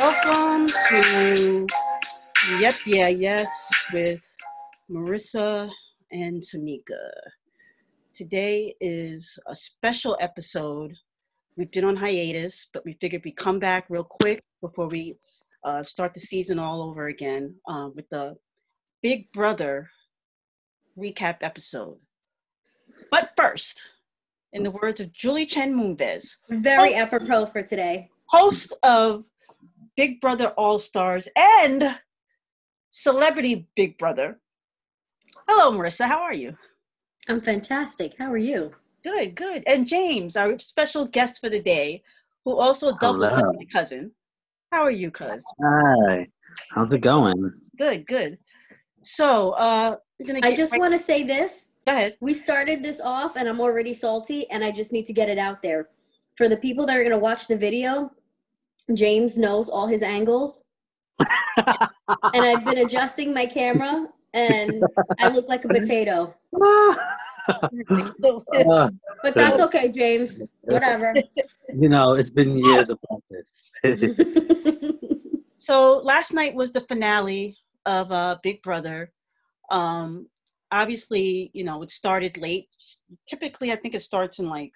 Welcome to Yep, Yeah, Yes with Marissa and Tamika. Today is a special episode. We've been on hiatus, but we figured we'd come back real quick before we uh, start the season all over again uh, with the Big Brother recap episode. But first, in the words of Julie Chen Moonves, Very apropos for today. host of Big Brother All Stars and Celebrity Big Brother. Hello, Marissa. How are you? I'm fantastic. How are you? Good, good. And Jaymes, our special guest for the day, who also doubles as my cousin. How are you, cuz? Hi, how's it going? Good, good. So, uh, we're gonna I just right- want to say this. go ahead. We started this off and I'm already salty and I just need to get it out there. For the people that are going to watch the video, Jaymes knows all his angles. and I've been adjusting my camera and I look like a potato. Uh, But that's okay, Jaymes. Whatever. you know, it's been years of practice. so last night was the finale of uh, Big Brother. Um, obviously, you know, it started late. Typically, I think it starts in like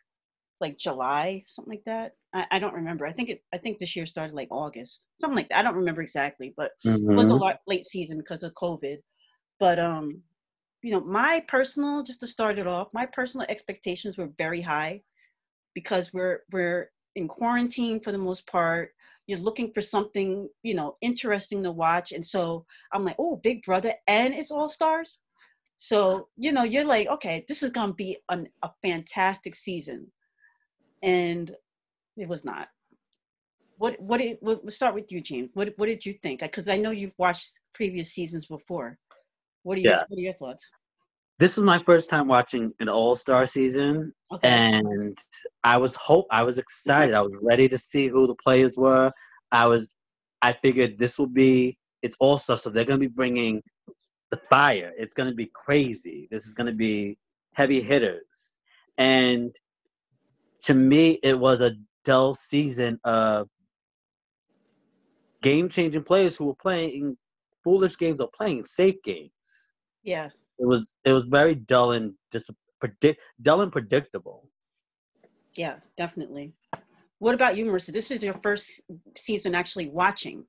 like July, something like that. I, I don't remember. I think it. I think this year started like August, something like that. I don't remember exactly, but it was a Mhm. lot late season because of COVID. But um, you know, my personal just to start it off, my personal expectations were very high because we're we're in quarantine for the most part. You're looking for something, you know, interesting to watch. And so I'm like, oh, Big Brother, and it's all stars. So, you know, you're like, okay, this is gonna be an, a fantastic season. And it was not. What what did we'll we'll start with you, Jaymes. What what did you think? Because I know you've watched previous seasons before. What are your Yeah. what are your thoughts? This is my first time watching an All Star season, Okay. and I was hope I was mm-hmm. excited. I was ready to see who the players were. I was, I figured this will be it's All Star, so they're gonna be bringing the fire. It's gonna be crazy. This is gonna be heavy hitters, and to me, it was a dull season of game changing players who were playing foolish games or playing safe games. yeah. It was it was very dull and just predict dull and predictable. Yeah, definitely. What about you, Marissa? This is your first season actually watching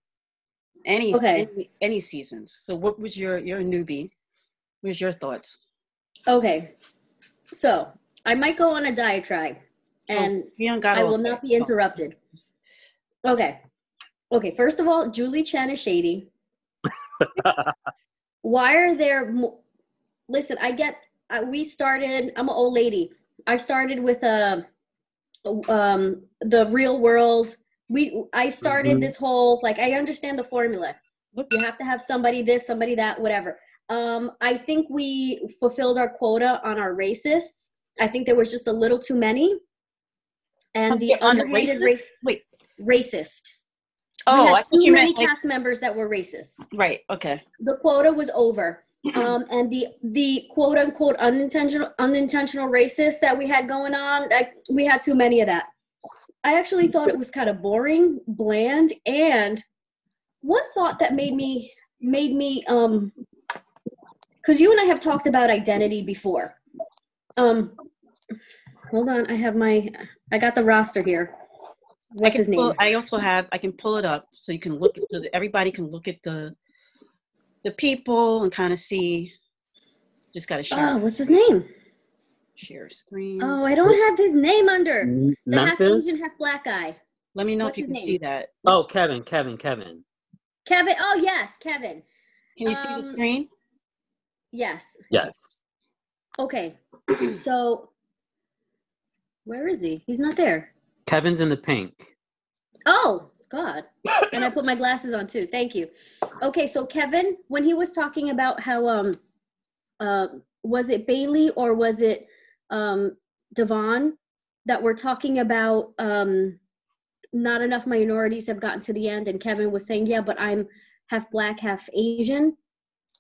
any Okay. any, any seasons. So what was your your newbie? What was your thoughts? Okay. So I might go on a diatribe and Oh, don't got I will not be interrupted. Okay. Okay. First of all, Julie Chen is shady. Why are there? Mo- Listen, I get. I, we started. I'm an old lady. I started with a, um, the real world. We. I started Mhm. this whole like. I understand the formula. You have to have somebody this, somebody that, whatever. Um, I think we fulfilled our quota on our racists. I think there was just a little too many. And the Okay, the underrated racist? race Wait. racist. Oh, we I had think too many meant like cast members that were racist. right. Okay. The quota was over. Um, and the the quote unquote unintentional unintentional racist that we had going on, like we had too many of that. I actually thought it was kind of boring, bland, and one thought that made me made me um because you and I have talked about identity before. Um, hold on, I have my I got the roster here. I What's can his name? pull, I also have I can pull it up so you can look so that everybody can look at the the people and kind of see. Just got to share Oh, what's his name? share screen. Oh, I don't have his name under. M- The half Asian, half black guy. Let me know what's if you can name? see that. Oh, Kevin, Kevin, Kevin. Kevin. Oh yes, Kevin. Can you see the Um, screen? Yes. Yes. Okay. so where is he? He's not there. Kevin's in the pink. Oh God. and I put my glasses on too. Thank you. Okay, so Kevin, when he was talking about how um uh was it Bayleigh or was it um Devon that were talking about um not enough minorities have gotten to the end and Kevin was saying, Yeah, but I'm half black, half Asian.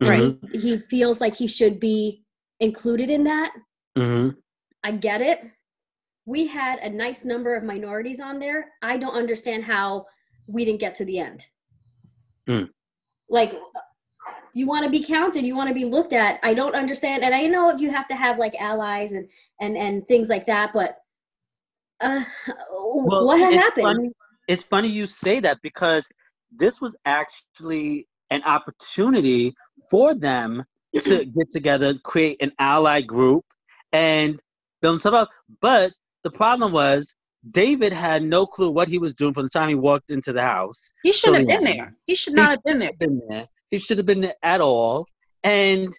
Right. Mhm, He feels like he should be included in that. Mm-hmm. I get it. We had a nice number of minorities on there. I don't understand how we didn't get to the end. Hmm. Like you want to be counted, you want to be looked at. I don't understand, and I know you have to have like allies and and and things like that, but uh, Well, what happened? funny- it's funny you say that because this was actually an opportunity for them to get together, create an ally group, and build stuff up. But the problem was David had no clue what he was doing from the time he walked into the house. He shouldn't have been there. He should not have been there. Been there. He should have been there at all. And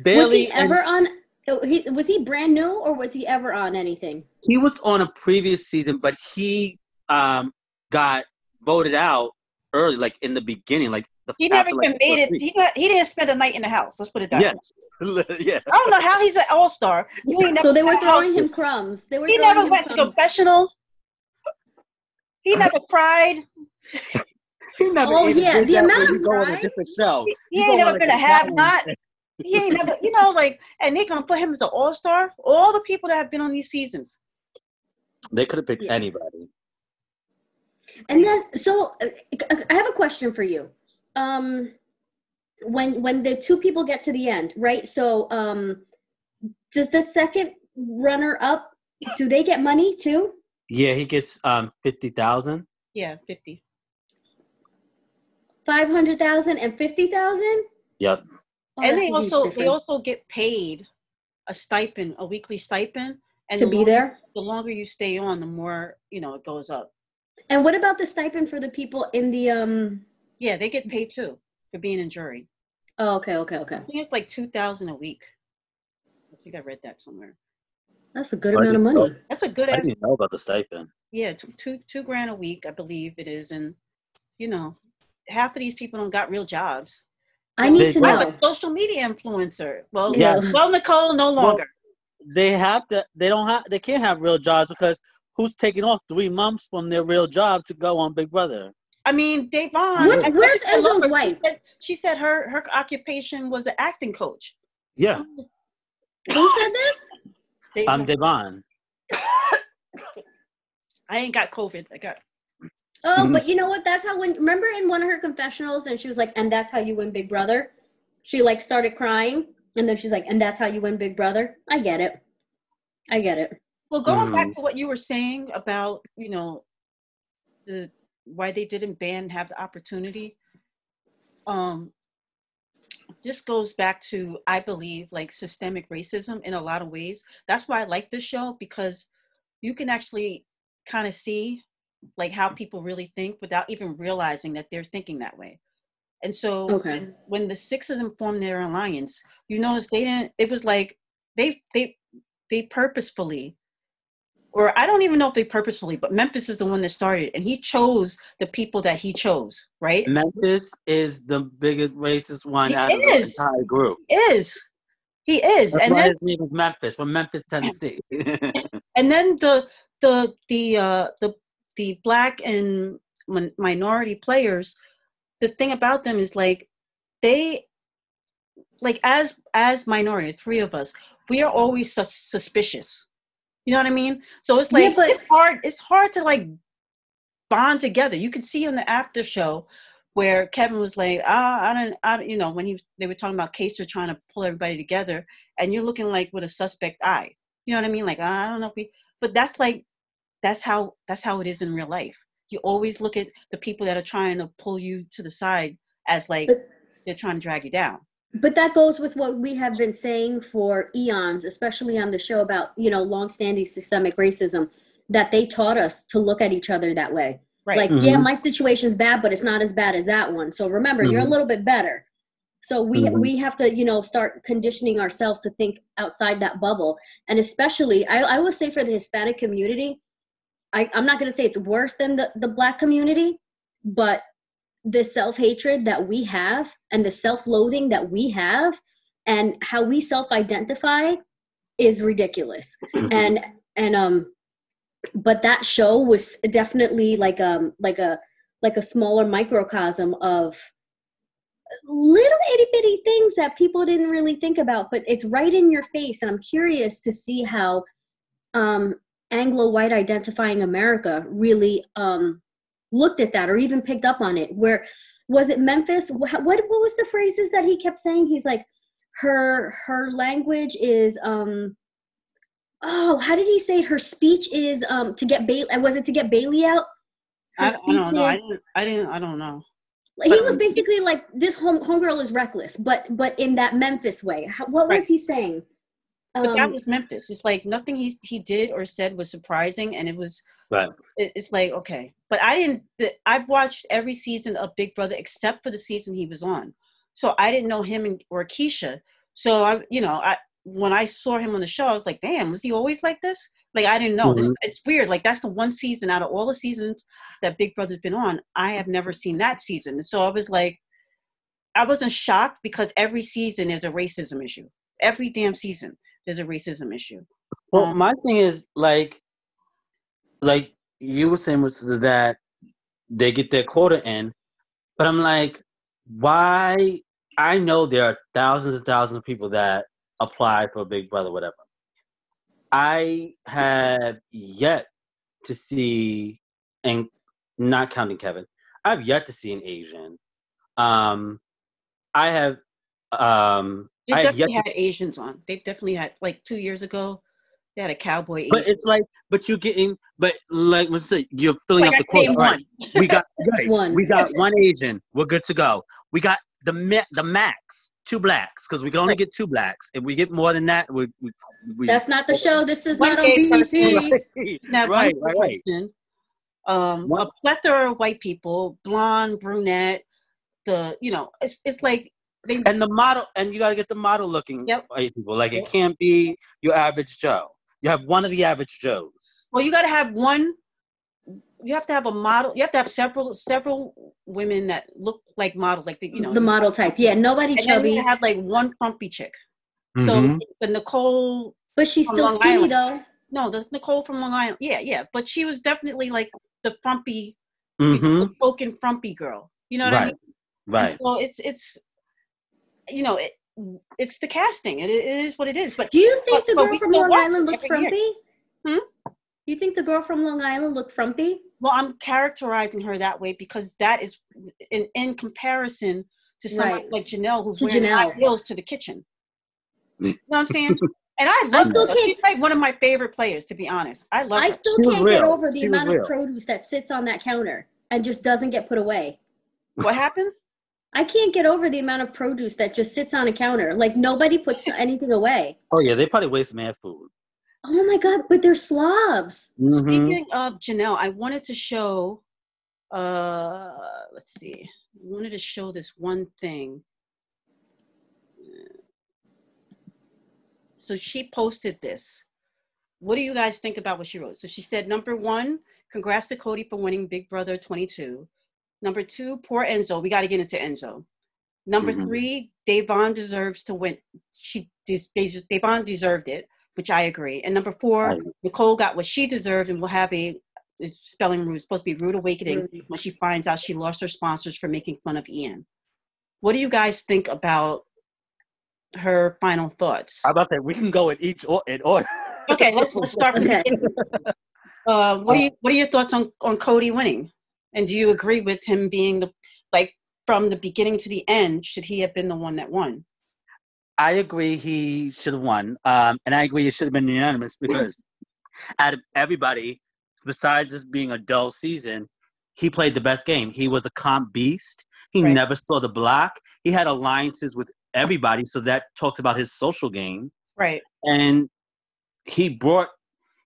barely was he and ever on? oh, He was he brand new or was he ever on anything? he was on a previous season, but he um got voted out early, like in the beginning, like the He never after, like, even made it. week. He, not, he didn't spend a night in the house. Let's put it that way. Yes. yeah. I don't know how he's an all star. You ain't never So they were spent throwing house- him crumbs. They were. He never him went to crumbs. confessional. He never cried. He never Oh, yeah, the amount of you go on a different show. He You ain't never on, been a have not. He ain't never, you know, like, and they gonna put him as an all star. All the people that have been on these seasons. They could have picked Yeah. anybody. And then, so uh, I have a question for you. Um, when when the two people get to the end, right? So, um, does the second runner up do they get money too? Yeah, he gets um fifty thousand. Yeah, fifty. Five hundred thousand and fifty thousand? Yep. Oh, and that's they a huge also they also get paid a stipend, a weekly stipend, and to the be longer- there. The longer you stay on, the more you know it goes up. And what about the stipend for the people in the um? Yeah, they get paid too for being in jury. Oh, okay, okay, okay. I think it's like two thousand a week. I think I read that somewhere. That's a good I amount of money. know- That's a good I didn't know about the stipend. Yeah, two, two two grand a week, I believe it is, and you know, half of these people don't got real jobs. I need They to don't. I'm know. a social media influencer. Well, Yeah. well, Nicole, no longer. They have to. They don't have. They can't have real jobs because who's taking off three months from their real job to go on Big Brother? I mean, Da'Vonne. Where's- I- I where's just said, look, Enzo's she wife? said- She said her her occupation was an acting coach. Yeah, Who said this? I'm Da'Vonne. Devon. I ain't got COVID. I got. Oh, Mhm. but you know what? That's how when remember in one of her confessionals, and she was like, "And that's how you win Big Brother." She like started crying, and then she's like, "And that's how you win Big Brother." I get it. I get it. Well, going back Mhm. to what you were saying about you know the why they didn't ban have the opportunity. Um, this goes back to I believe like systemic racism in a lot of ways. That's why I like this show because you can actually kind of see like how people really think without even realizing that they're thinking that way. And so Okay. when, when the six of them formed their alliance, you notice they didn't it was like they they they purposefully or I don't even know if they purposefully, but Memphis is the one that started and he chose the people that he chose, right? Memphis is the biggest racist one He out of is. the entire group. Is he is. That's and then his name is Memphis, from Memphis, Tennessee. and then the the the uh the the black and min- minority players the thing about them is like they like as as minority three of us we are always sus- suspicious you know what i mean? So it's Yeah, like but- it's hard it's hard to like bond together. You could see on the after show where kevin was like ah, i don't i don't-" you know when he was they were talking about Kaysar trying to pull everybody together and you're looking like with a suspect eye. You know what i mean? Like i don't know if we but that's like that's how that's how it is in real life. You always look at the people that are trying to pull you to the side as like But- they're trying to drag you down But that goes with what we have been saying for eons, especially on the show about you know longstanding systemic racism, that they taught us to look at each other that way. right Like, yeah, Mhm. my situation's bad, but it's not as bad as that one. So remember, you're a Mhm. little bit better. So we Mhm. we have to you know start conditioning ourselves to think outside that bubble, and especially I, I will say for the Hispanic community, I, I'm not going to say it's worse than the the Black community, but the self hatred that we have and the self loathing that we have and how we self identify is ridiculous. And and um but that show was definitely like um like a like a smaller microcosm of little itty bitty things that people didn't really think about but it's right in your face. And i'm curious to see how um anglo white identifying america really um looked at that or even picked up on it. Where was it Memphis? What what, what was the phrases that he kept saying? He's like, her her language is um oh how did he say her speech is um to get Bayleigh was it to get Bayleigh out? Her I, I don't know. I didn't, I didn't. I don't know. He was basically like this home homegirl is reckless, but but in that Memphis way. How, what Right. was he saying? But that Um, was Memphis. It's like nothing he he did or said was surprising, and it was. Right. It, it's like okay, but I didn't. the- I've watched every season of Big Brother except for the season he was on, so I didn't know him and, or Keesha. So I, you know, I when I saw him on the show, I was like, damn, was he always like this? Like I didn't know. This, Mhm. it's weird. Like that's the one season out of all the seasons that Big Brother's been on, I have never seen that season. And so I was like, I wasn't shocked because every season is a racism issue. Every damn season there's a racism issue. Well, Um, my thing is like, like you were saying was that they get their quota in, but I'm like, why? I know there are thousands and thousands of people that apply for a Big Brother, whatever. I have yet to see, and not counting Kevin, I've yet to see an Asian. Um, I have, um, They I have yet definitely to had Asians on. They've definitely had like two years ago. They had a cowboy. But it's like, but you're getting, but like, let's say you're filling like up I the quota. named All right, one. we got right, One. we got one Asian. We're good to go. We got the ma- the max two blacks because we can only get two blacks. If we get more than that, we we, we that's not the show. This is not on gay person, BET. right, Now, right, right, right. Um, One- a plethora of white people, blonde, brunette. The you know, it's it's like they And the model, and you gotta get the model looking Yep. people. Like it can't be your average Joe. You have one of the average Joes. well, you got to have one. You have to have a model. You have to have several several women that look like models, like the you know the model type. Yeah, nobody And then chubby, you have like one frumpy chick. Mhm. So the Nicole, but she's still Long skinny Island. though. no, the Nicole from Long Island. Yeah, yeah, but she was definitely like the frumpy, you know, Mhm. the token frumpy girl. You know what I Right. mean? And Right. So it's it's, you know, it, it's the casting. It, it is what it is. But Do you think But- the girl from Long Island looked every year. frumpy? Hmm? You think the girl from Long Island looked frumpy? well, I'm characterizing her that way because that is in in comparison to someone Right. like Janelle, who's To wearing high heels to the kitchen. You know what I'm saying? And I I still her. can't- She's like one of my favorite players, to be honest. I love I her. still She can't get over the She amount of produce that sits on that counter and just doesn't get put away. What happened? I can't get over the amount of produce that just sits on a counter. Like nobody puts anything away. Oh yeah, they probably waste mad food. Oh my god, but they're slobs. Mhm. Speaking of Janelle, I wanted to show. Uh, let's see. I wanted to show this one thing. So she posted this. What do you guys think about what she wrote? So she said, number one, congrats to Cody for winning Big Brother 22. Number two, poor Enzo. We got to get into Enzo. Number Mhm. three, Da'Vonne deserves to win. She des- des- Da'Vonne deserved it, which I agree. And number four, Right. Nicole got what she deserved and will have a spelling rude. Supposed to be rude awakening Rude. when she finds out she lost her sponsors for making fun of Ian. What do you guys think about her final thoughts? I was about to say we can go in each or in order. Okay, let's let's start from the Okay. beginning. Uh, what are you what are your thoughts on on Cody winning? And do you agree with him being the like from the beginning to the end? Should he have been the one that won? I agree he should have won. Um, and I agree it should have been unanimous because out of everybody, besides this being a dull season, he played the best game. He was a comp beast. He Right. never saw the block. He had alliances with everybody, so that talked about his social game. Right. And he brought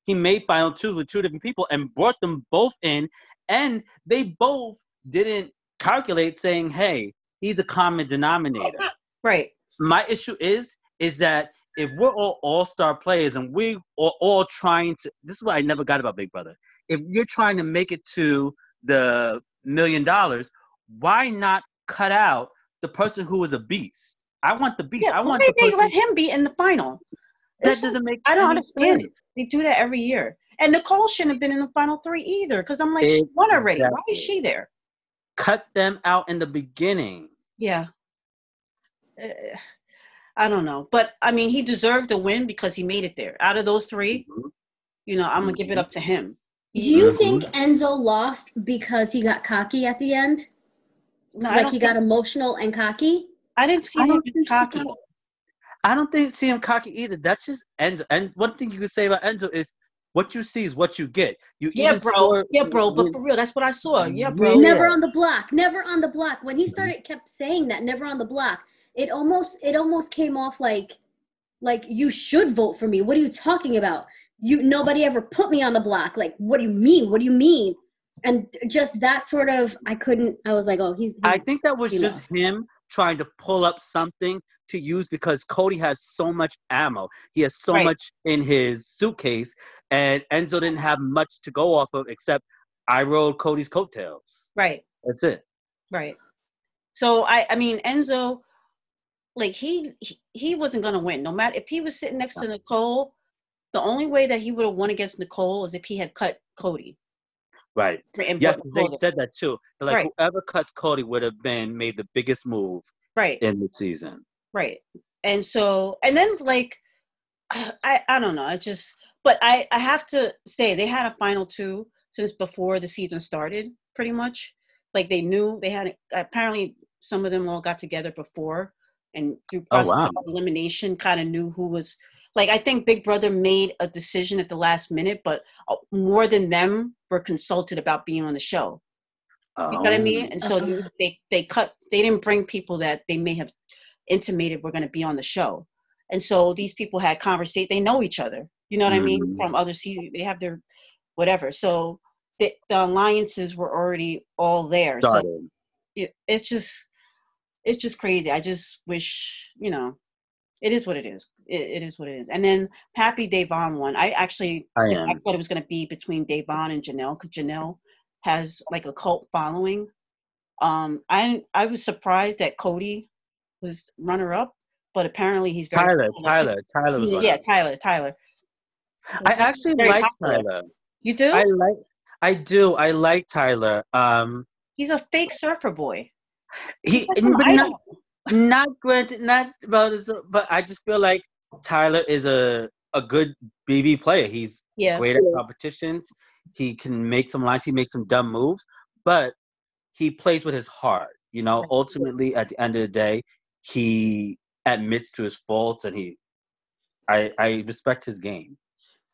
he made final two with two different people and brought them both in, and they both didn't calculate saying, "Hey, he's a common denominator." Right. my issue is is that if we're all all-star players and we are all trying to this is what i never got about big brother if you're trying to make it to the million dollars why not cut out the person who is a beast i want the beast Yeah. i want did the they person let him be in the final? that doesn't make I don't understand it. They do that every year. And Nicole shouldn't have been in the final three either, because I'm like, she won already. Why is she there? cut them out in the beginning Yeah. Uh, I don't know. But I mean, he deserved a win because he made it there. Out of those three, you know, I'm going to give it up to him. Do you Mhm. think Enzo lost because he got cocky at the end? No, like he think- got emotional and cocky? I didn't see I him think cocky. I don't think see him cocky either. That's just Enzo. And one thing you could say about Enzo is what you see is what you get. You Yeah, bro. saw- Yeah, bro. But when- for real, that's what I saw. Yeah, bro. Never on the block. Never on the block. When he started mm-hmm. kept saying that, never on the block. It almost it almost came off like like you should vote for me. What are you talking about? You nobody ever put me on the block. Like what do you mean? What do you mean? And just that sort of I couldn't I was like, "Oh, he's, I think that was just lost. him trying to pull up something to use because Cody has so much ammo. He has so Right. much in his suitcase, and Enzo didn't have much to go off of except I rode Cody's coattails. Right. That's it. Right. So I I mean Enzo, like he he, he wasn't gonna win. No matter if he was sitting next to Nicole, the only way that he would have won against Nicole is if he had cut Cody. Right. And Yes, they to- said that too. They're like Right. whoever cuts Cody would have been made the biggest move right. in the season. Right. And so and then like I I don't know. I just but I I have to say they had a final two since before the season started pretty much. Like they knew they had apparently some of them all got together before and through Oh, process wow. elimination kind of knew who was like I think Big Brother made a decision at the last minute, but uh, more than them were consulted about being on the show. You know what I mean? And so Uh-uh. they they cut. They didn't bring people that they may have intimated were going to be on the show, and so these people had conversation. They know each other. You know what I mean? Mhm. From other seasons, they have their whatever. So the, the alliances were already all there. So started. it, it's just it's just crazy. I just wish you know. It is what it is. It, it is what it is. And then Happy Da'Vonne won. I actually I I thought it was going to be between Da'Vonne and Janelle because Janelle has like a cult following. Um, I I was surprised that Cody was runner up, but apparently he's very Tyler. Tyler, Tyler was Yeah, one. Tyler, Tyler. I actually like popular. Tyler. You do? I like I do. I like Tyler. Um he's a fake surfer boy. he like but not, not granted not his, but I just feel like Tyler is a a good BB player. He's Yeah, great at competitions. He can make some lines. He makes some dumb moves, but he plays with his heart. You know, ultimately, at the end of the day, he admits to his faults, and he, I, I respect his game.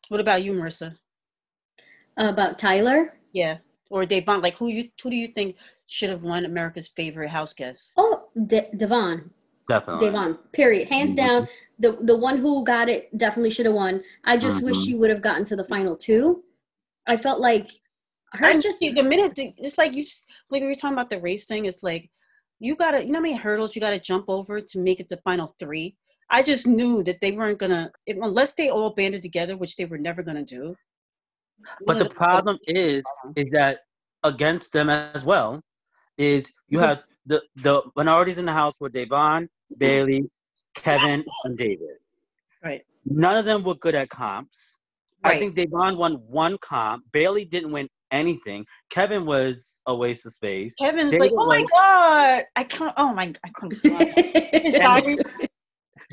What about you, Marissa? about Tyler. Yeah, or Devon. Like who you who do you think should have won America's favorite house guest? Oh, De- Devon. Definitely. Da'Vonne. Period. Hands Mhm. down, the the one who got it definitely should have won. I just wish Mhm. she would have gotten to the final two. I felt like her I just just the minute the, it's like you s- like we were talking about the race thing. It's like you gotta you know how many hurdles you gotta jump over to make it to final three. I just knew that they weren't gonna unless they all banded together, which they were never gonna do. But one the problem is, is that against them as well, is you Mhm. have the the minorities in the house were Devon, Bayleigh, Kevin, and David. right, None of them were good at comps. right. I think Devon won one comp. Bayleigh didn't win anything. Kevin was a waste of space. Kevin's David like, oh my god, I can't. Oh my, I couldn't stop.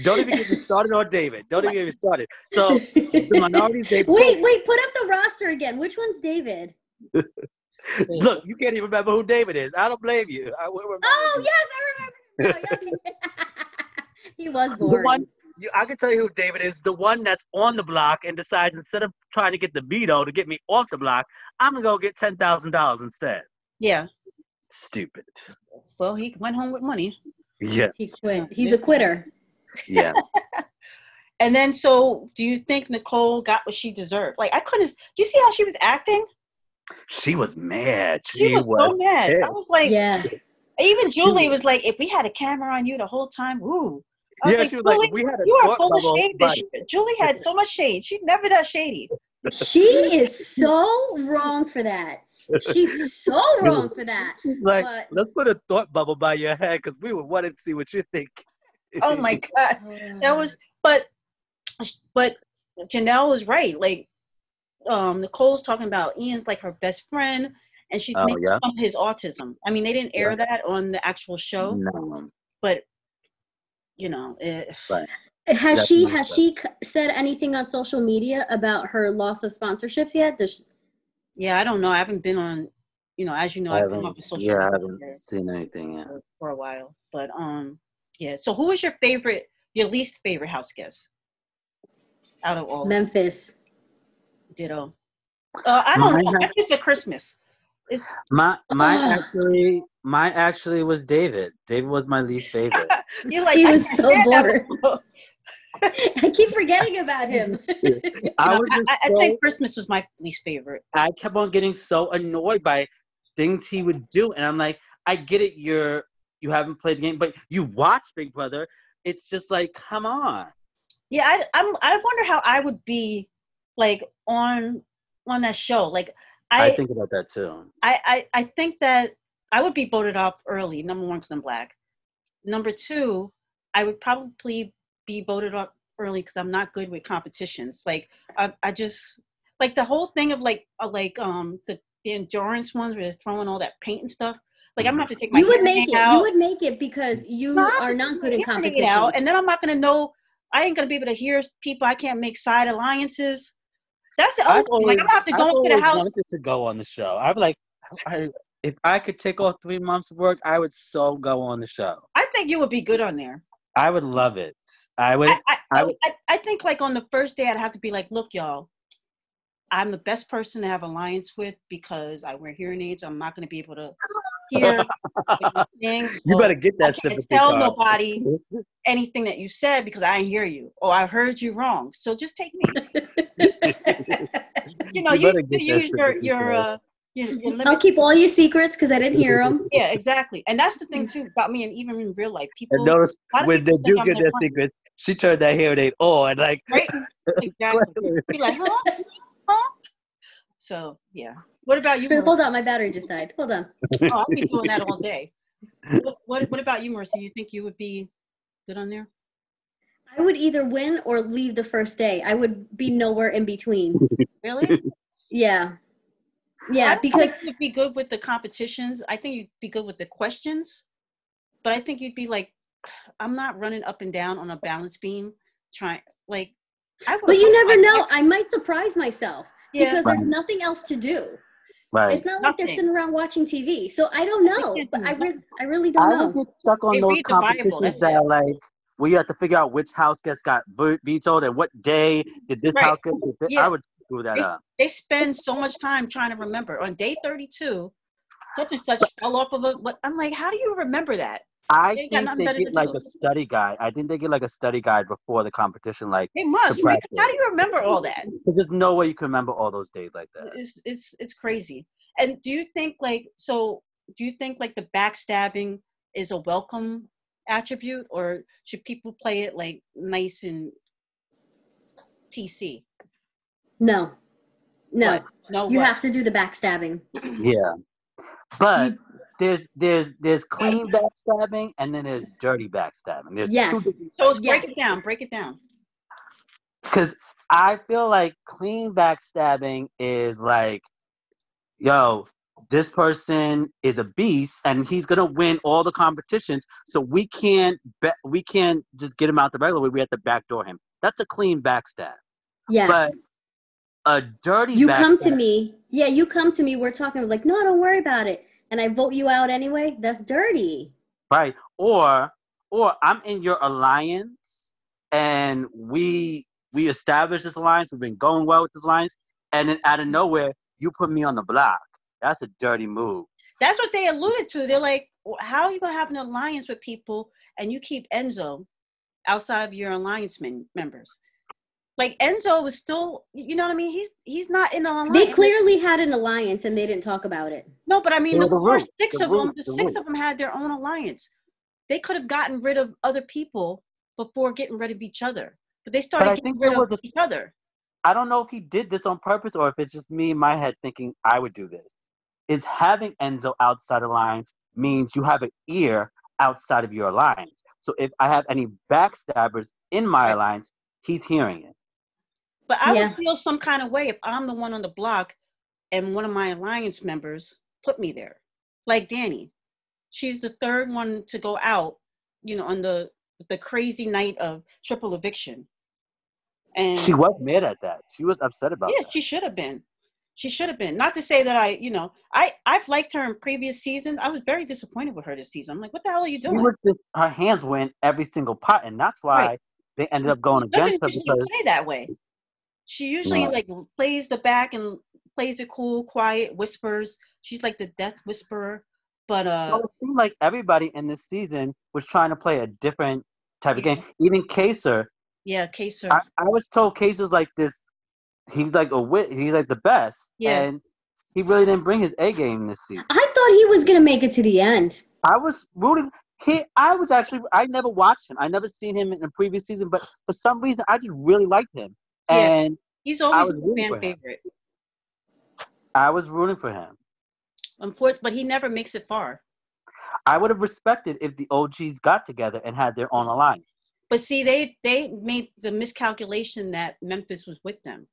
Don't even get me started on David. Don't even get me started. So the minorities, they wait, wait, put up the roster again. Which one's David? look, you can't even remember who David is. I don't blame you. I will remember Oh you. yes, I remember. now. He was the one you, I can tell you who David is. The one that's on the block and decides instead of trying to get the veto to get me off the block, I'm gonna go get ten thousand dollars instead. Yeah. Stupid. Well, he went home with money. Yeah, He quit. He's a quitter. yeah. And then, so do you think Nicole got what she deserved? Like, I couldn't. Do you see how she was acting? She was mad. She, She, was, so mad. I was like, Yeah. even Julie was like, if we had a camera on you the whole time, ooh. I Yeah, like, she was Julie, like, we had a you are full of shade this year. Julie had so much shade. She's never that shady. She is so wrong for that. She's so wrong for that. She's like, But- let's put a thought bubble by your head because we would want to see what you think. Oh my god, that was. But, but Janelle was right. Like, um, Nicole's talking about Ian's like her best friend, and she's Oh, making yeah? fun of his autism. I mean, they didn't air that on the actual show, No. but you know, it, Right. Has That's she has up. she said anything on social media about her loss of sponsorships yet? Does she, Yeah, I don't know. I haven't been on, you know, as you know, I I've been haven't, off of social media. yeah, I haven't seen anything yet. for- for a while. But um, yeah. So who is your favorite, your least favorite house guest out of all? of? Memphis. Ditto. Uh, I don't Mine know. ha- Memphis at Christmas. My mine Ugh. actually mine actually was David. David was my least favorite. You're like, He I was so stand bored. I keep forgetting about him. I was I, just I, I so, think Christmas was my least favorite. I kept on getting so annoyed by things he would do, and I'm like, I get it, you're you haven't played the game, but you watch Big Brother. It's just like, come on. Yeah, I, I'm. I wonder how I would be, like on on that show. Like, I, I, think about that too. I, I, I think that I would be voted off early. Number one, because I'm black. Number two, I would probably be voted off early because I'm not good with competitions. Like, I, I just like the whole thing of like, uh, like um the the endurance ones where they're throwing all that paint and stuff. Like, I'm gonna have to take my you would make it. out. You would make it because you No, are not good my in competition. out, and then I'm not gonna know. I ain't gonna be able to hear people. I can't make side alliances. That's the other thing. Like, I'm gonna have to I've go into the house. wanted to go on the show. I'm like, I, if I could take off three months of work, I would so go on the show. I think you would be good on there. I would love it. I would. I, I, I I, would- I, I think like on the first day, I'd have to be like, look, y'all, I'm the best person to have alliance with because I wear hearing aids. I'm not going to be able to hear things. you better get I that can't tell card. nobody anything that you said because I didn't hear you or I heard you wrong. So just take me. You know, You you, you use your your uh, your, your I'll keep all your secrets because I didn't hear them. Yeah, exactly. And that's the thing too about me, and even in real life, people. And notice when they do get their their secrets, she turned that hearing aid on. Like, Right? Exactly. Be like, huh? Huh? So yeah. What about you? Hold on, my battery just died. Hold on. Oh, I'll be doing that all day. What, what What about you, Marissa? You think you would be good on there? I would either win or leave the first day. I would be nowhere in between. Really? Yeah. Yeah, don't because think you'd be good with the competitions. I think you'd be good with the questions, but I think you'd be like, I'm not running up and down on a balance beam, trying like. I but you never liked my know. I might surprise myself Yeah. because Right. there's nothing else to do. Right. It's not like they're sitting around watching TV. So I don't know. But I really. I really don't I would know. get stuck on They those read the Bible, competitions that like where you have to figure out which house gets got vetoed and what day did this Right. house get. vetoed. Yeah. I would screw that It's- up. they spend so much time trying to remember. On day 32, such and such fell off of a. What I'm like, how do you remember that? I They think they get like do. a study guide. I think they get like a study guide before the competition. Like, They must. Right? How do you remember all that? there's no way you can remember all those days like that. It's it's it's crazy. And do you think like so? Do you think like the backstabbing is a welcome attribute, or should people play it like nice and PC? No. No. What? No, You what? have to do the backstabbing. Yeah, but there's there's there's clean backstabbing and then there's dirty backstabbing. There's Yes. So break Yes. it down. Break it down. because I feel like clean backstabbing is like, yo, this person is a beast and he's gonna win all the competitions. So we can't bet we can't just get him out the regular way. We have to backdoor him. That's a clean backstab. Yes. But a dirty you come to me. Yeah, you come to me. We're talking like, no, don't worry about it. And I vote you out anyway. That's dirty. right? Or or I'm in your alliance and we we established this alliance. We've been going well with this alliance, and then out of nowhere you put me on the block. That's a dirty move. That's what they alluded to. They're like, how are you gonna have an alliance with people and you keep Enzo outside of your alliance men- members? Like Enzo was still, you know what I mean? He's he's not in an alliance. They clearly had an alliance and they didn't talk about it. no, but I mean, the, the first root, six the of them, the the six root. of them had their own alliance. They could have gotten rid of other people before getting rid of each other, but they started I getting rid of a- each other. I don't know if he did this on purpose or if it's just me in my head thinking I would do this. Is having Enzo outside alliance means you have an ear outside of your alliance. So if I have any backstabbers in my alliance, he's hearing it. But I Yeah. would feel some kind of way if I'm the one on the block and one of my alliance members put me there. Like Dani. She's the third one to go out, you know, on the the crazy night of triple eviction. And She was mad at that. She was upset about yeah, that. she should have been. She should have been. Not to say that I, you know, I I've liked her in previous seasons. I was very disappointed with her this season. I'm like, what the hell are you doing? was just, her hands were in every single pot, and that's why Right. they ended up going She against doesn't her usually because play that way. She usually No. like plays the back and plays it cool, quiet, whispers. She's like the death whisperer. But uh, Well, it seemed like everybody in this season was trying to play a different type of game. Even Kaysar, yeah, Kaysar. I, I was told Kaysar's like this. He's like a wit. He's like the best. Yeah. And he really didn't bring his A game this season. I thought he was gonna make it to the end. I was rooting. He, I was actually. I never watched him. I never seen him in the previous season, but for some reason, I just really liked him, Yeah. and He's always a fan favorite. I was rooting for him. Unfortunately, but he never makes it far. I would have respected if the OGs got together and had their own alliance. But see, they they made the miscalculation that Memphis was with them,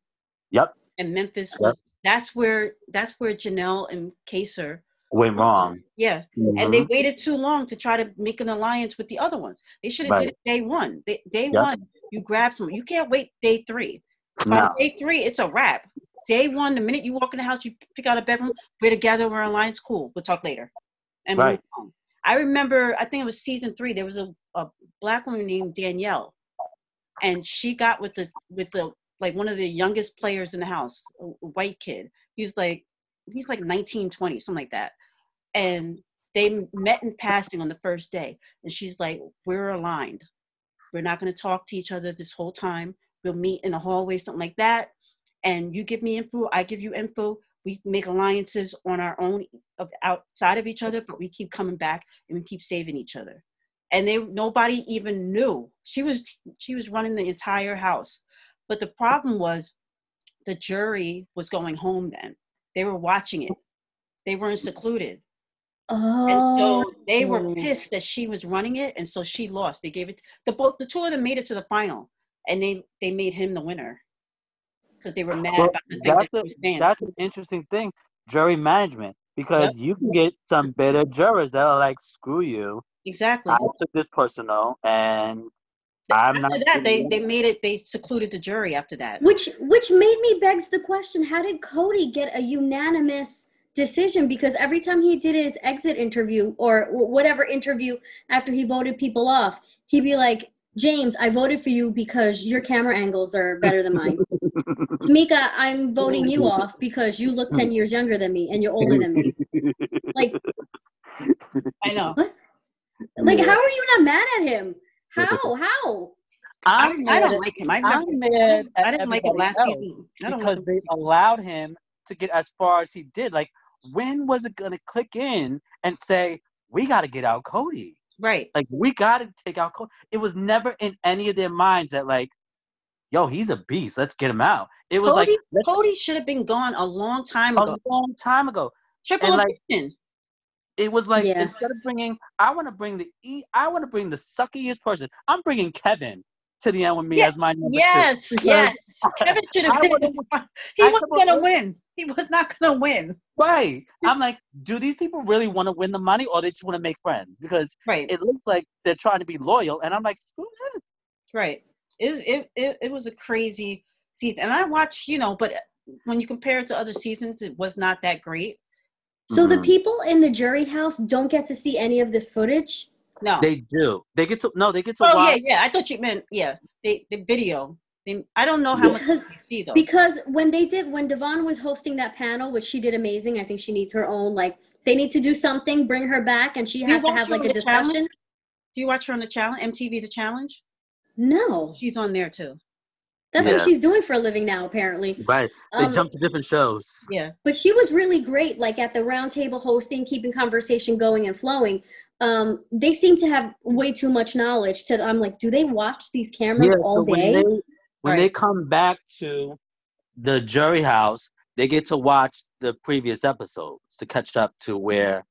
Yep, and Memphis Yep. was. That's where that's where Janelle and Kaysar. went wrong. Yeah, and they Mhm. waited too long to try to make an alliance with the other ones. They should have Right. did it day one. They, day Yep. one, you grab someone. You can't wait day three. By no, day three, it's a wrap. Day one, the minute you walk in the house, you pick out a bedroom. We're together. We're alliance. Cool. We'll talk later. And Right. I remember. I think it was season three. There was a, a black woman named Danielle, and she got with the with the like one of the youngest players in the house, a, a white kid. He's like he's like 19, 20, something like that. And they met in passing on the first day, and she's like, "We're aligned. We're not going to talk to each other this whole time. We'll meet in the hallway, something like that. And you give me info, I give you info. We make alliances on our own outside of each other, but we keep coming back and we keep saving each other. And they nobody even knew. She was she was running the entire house. But the problem was the jury was going home then. They were watching it. They weren't secluded. Oh, And so oh, they were pissed that she was running it, and so she lost. They gave it the both the two of them made it to the final, and they they made him the winner because they were mad Well, about the thing that that's he a- was saying. that's an interesting thing, jury management, because Yep. you can get some bitter jurors that are like, "Screw you, Exactly. I took this personal, and I'm not." after that, they giving they made it. They secluded the jury after that. which which made me begs the question: How did Cody get a unanimous decision? Because every time he did his exit interview or whatever interview after he voted people off, he'd be like, "Jaymes, I voted for you because your camera angles are better than mine." Tamika, I'm voting you off because you look 10 years younger than me and you're older than me. Like, I know. what? Like, Yeah. how are you not mad at him? How? How? I, I'm I mad don't at- like him. I never. I'm mad at I didn't like him last season. Because they allowed him to get as far as he did. Like, when was it gonna click in and say we got to get out Cody? Right. Like, we got to take out Cody. It was never in any of their minds that like, yo, he's a beast. Let's get him out. It was Cody, like Cody should have been gone a long time a ago. long time ago. Triple and, like. It was like Yeah. instead of bringing, I want to bring the e, I want to bring the suckiest person. I'm bringing Kevin to the end with me Yeah, as my number two. Yes, yes. Kevin should have been. He I wasn't gonna win. He was not gonna win. Right. I'm like, do these people really want to win the money or they just want to make friends? Because Right. it looks like they're trying to be loyal. And I'm like, screw this. Right. It, it, it, it was a crazy season. And I watched, you know, but when you compare it to other seasons, it was not that great. So the Mhm. people in the jury house don't get to see any of this footage? No. They do. They get to, no, they get to oh, yeah, yeah. I thought you meant, yeah, they, the video. They, I don't know how much Because you see, though. because when they did when Devon was hosting that panel, which she did amazing, I think she needs her own like they need to do something, bring her back, and she You has to have like a the challenge? discussion. Do you watch her on the challenge, MTV The Challenge? No. She's on there, too. That's what she's doing for a living now, apparently. Right. They Um, jump to different shows. Yeah. but she was really great like at the roundtable hosting keeping conversation going and flowing um they seem to have way too much knowledge to i'm like do they watch these cameras all when day they when they come back to the jury house, they get to watch the previous episodes to catch up to where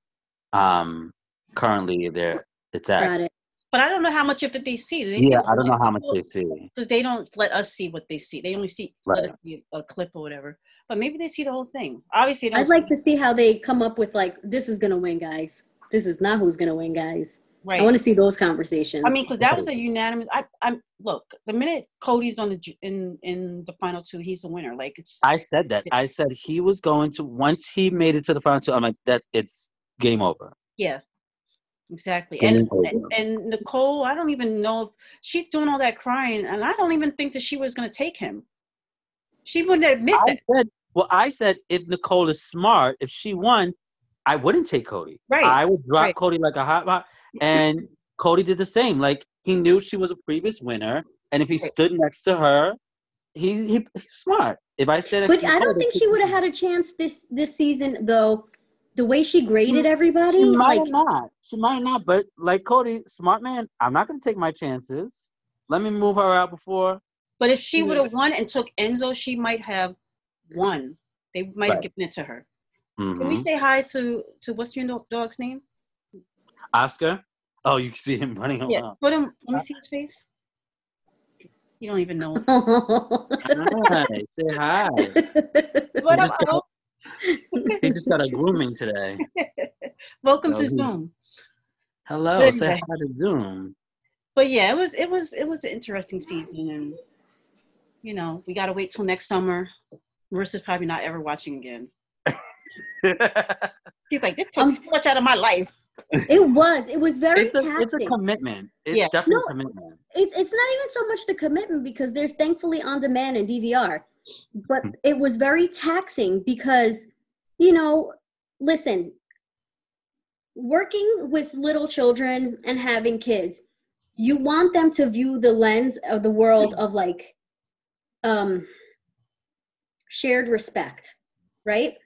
um currently they're it's at. got it But I don't know how much of it they see. They Yeah, I don't know how much they see. Because they don't let us see what they see. They only see Right. see a clip or whatever. But maybe they see the whole thing. Obviously, i'd like to see how they come up with like this is gonna win guys this is not who's gonna win guys Right. I want to see those conversations. I mean, because that was a unanimous. I, I'm look. The minute Cody's on the in in the final two, he's the winner. Like it's I said that. I said he was going to once he made it to the final two. I'm like, that it's game over. yeah, exactly. Game And, over. and and Nicole, I don't even know if she's doing all that crying, and I don't even think that she was going to take him. She wouldn't admit I that. said, well, I said if Nicole is smart, if she won, I wouldn't take Cody. Right. I would drop right. Cody like a hot hot. And Cody did the same. Like he knew she was a previous winner, and if he stood next to her, he he he's smart. If I said, but I don't think she would have had a chance this this season though. The way she graded everybody, She might like not. She might not. But like Cody, smart man, I'm not gonna take my chances. Let me move her out before. But if she would have won and took Enzo, she might have won. They might have Right. given it to her. Can we Mhm. say hi to to what's your dog's name? Oscar. Oh, you can see him running Yeah, around. put him. Let me see his face. You don't even know. Hi, say hi. What just up, Al? He just got a grooming today. Welcome So to he- Zoom. Hello, But say anyway. hi to Zoom. But yeah, it was it was it was an interesting season, and you know we got to wait till next summer. Marissa's probably not ever watching again. He's like, this took Um, too much out of my life. It was. It was very it's, a, taxing. it's a commitment. It's Yeah. definitely No. a commitment. it's it's not even so much the commitment because there's thankfully on demand and DVR, but Hmm. it was very taxing because you know, listen, working with little children and having kids, you want them to view the lens of the world of like um shared respect, right?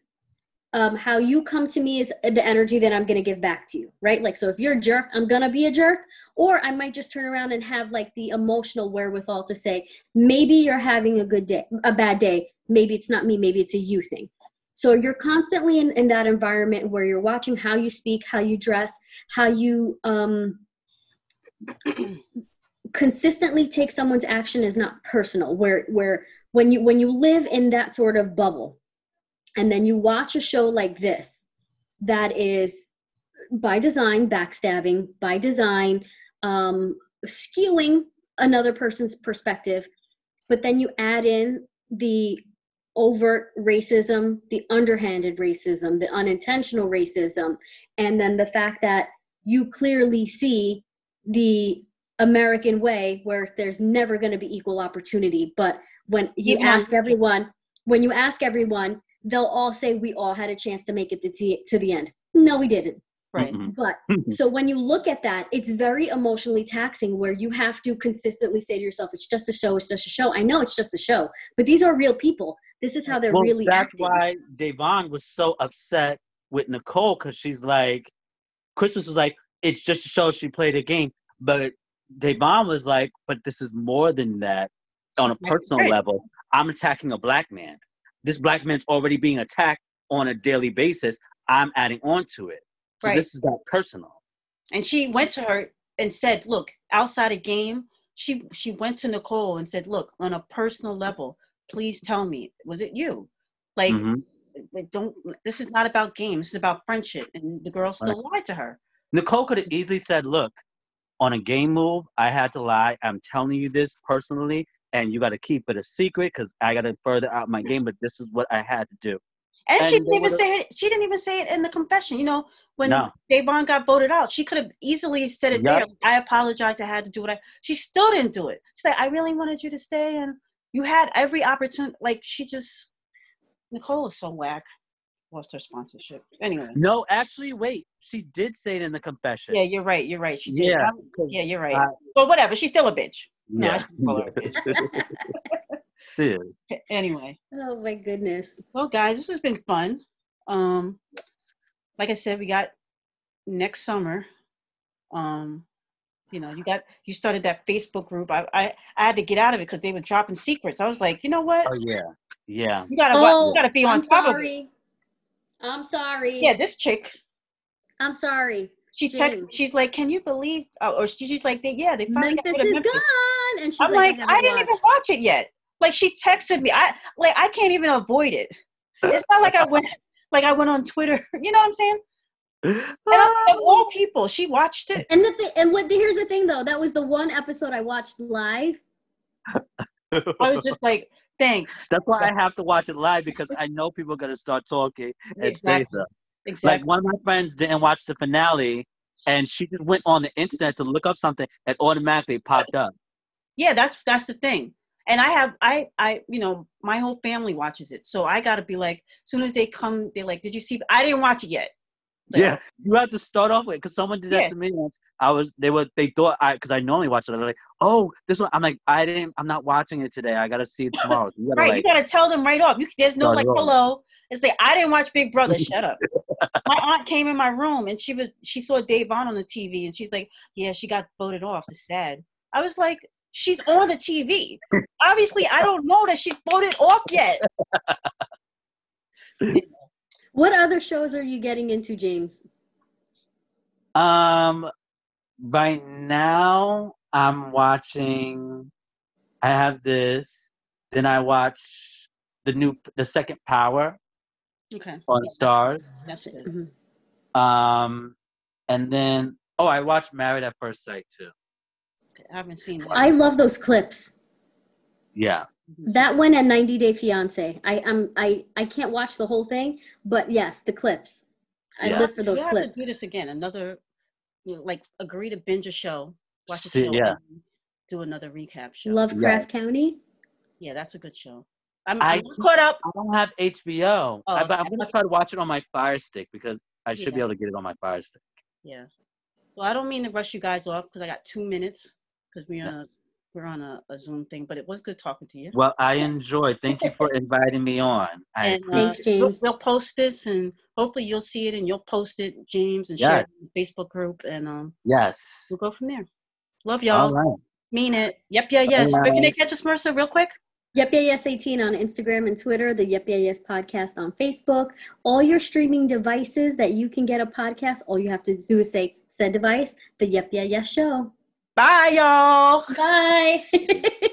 Um, how you come to me is the energy that I'm going to give back to you, right? Like, so if you're a jerk, I'm going to be a jerk. Or i might just turn around and have like the emotional wherewithal to say maybe you're having a good day a bad day. Maybe it's not me maybe it's a you thing. So you're constantly in, in that environment where you're watching how you speak how you dress how you um consistently take someone's action is not personal. Where where when you when you live in that sort of bubble and then you watch a show like this that is by design backstabbing by design um, skewing another person's perspective but then you add in the overt racism the underhanded racism the unintentional racism and then the fact that you clearly see the american way where there's never going to be equal opportunity. But when you on- ask everyone when you ask everyone they'll all say we all had a chance to make it to, t- to the end no we didn't Right. Mm-mm. but mm-hmm. so when you look at that, it's very emotionally taxing where you have to consistently say to yourself, it's just a show, it's just a show. I know it's just a show, but these are real people. This is how they're well, really that's acting. why Da'Vonne was so upset with Nicole because she's like, Christmas was like, it's just a show. She played a game, but Da'Vonne was like, but this is more than that. On a personal right. level, I'm attacking a black man. This black man's already being attacked on a daily basis. I'm adding on to it. So Right. this is not personal. And she went to her and said, "Look, outside a game, she she went to Nicole and said, "Look, on a personal level, please tell me, was it you? Like, Mhm. don't. This is not about games. This is about friendship." And the girl still lied to her. Nicole could have easily said, "Look, on a game move, I had to lie. I'm telling you this personally, and you got to keep it a secret because I got to further out my game. But this is what I had to do." And, And she didn't even say it. She didn't even say it in the confession. You know, when No. Da'Vonne got voted out, she could have easily said it Yup. there. I apologize. I had to do what I. She still didn't do it. She said, "I really wanted you to stay, and you had every opportunity." Like she just, Nicole is so whack. Lost her sponsorship. Anyway, No, actually, wait. She did say it in the confession. yeah, you're right. You're right. She did. Yeah, yeah, you're right. I- but whatever. She's still a bitch. No, I yeah. shouldn't call her she is. Anyway, Oh my goodness. well, guys, this has been fun. Um, like I said, we got next summer. Um, you know, you got you started that Facebook group. I I, I had to get out of it because they were dropping secrets. I was like, you know what? Oh yeah, yeah. You gotta oh, you gotta be on I'm top of it. sorry. I'm sorry. Yeah, this chick. I'm sorry. She Shame. texts. She's like, "Can you believe?" Oh, or she, she's like, they, "Yeah, they finally Memphis got rid is of Memphis." gone. And she's I'm like, like, I, I, haven't didn't even watch it yet. Like she texted me. I like I can't even avoid it. It's not like I went like I went on Twitter. You know what I'm saying? And I'm, of all people, she watched it. And the thi- and what here's the thing though, that was the one episode I watched live. I was just like, thanks. That's why I have to watch it live because I know people are gonna start talking and say Exactly. stuff. Exactly. Like one of my friends didn't watch the finale, and she just went on the internet to look up something, and automatically popped up. Yeah that's that's the thing and i have i i you know my whole family watches it so i gotta be like as soon as they come they're like did you see i didn't watch it yet Like, yeah, you have to start off with because someone did that Yeah. to me once. I was they were they thought I because I normally watch it. They're like, oh, this one. I'm like, I didn't. I'm not watching it today. I gotta see it tomorrow. You gotta right like, you gotta tell them right off you, there's no like off. hello and say i didn't watch big brother shut up my aunt came in my room and she was she saw Da'Vonne on the tv and she's like yeah she got voted off it's sad i was like she's on the tv obviously i don't know that she's voted off yet What other shows are you getting into, Jaymes? Um, right now I'm watching. I have this. Then I watch the new, the second Power okay on Starz. that's good Mhm. Um, and then oh, I watched Married at First Sight too. I haven't seen that I love those clips. Yeah, mm-hmm. That one and 90 Day Fiance. I am I I can't watch the whole thing, but yes, the clips. I Yeah. live for those we have clips. to do this again. Another, you know, like agree to binge a show, watch a See, show, yeah. and do another recap show. Lovecraft Country. Yeah, that's a good show. I'm, I I'm not caught up. I don't have HBO, Oh, I, but I'm gonna try to watch it on my Fire Stick because I should be able to get it on my Fire Stick. Yeah. Well, I don't mean to rush you guys off because I got two minutes because we're on a we're on a, a Zoom thing. But it was good talking to you. Well, I enjoyed. Thank you for inviting me on. I and appreciate Thanks, we'll, Jaymes. we'll post this and hopefully you'll see it and you'll post it, Jaymes, and share it in the Facebook group and um Yes. we'll go from there. Love All y'all. right. Mean it. Yep. Yeah. Yes. Where can they catch us, Mercer? Real quick. Yep Yeah Yes 18 on Instagram and Twitter, the Yep Yeah Yes podcast on Facebook. All your streaming devices that you can get a podcast, all you have to do is say said device, the Yep Yeah Yes show. Bye, y'all. Bye.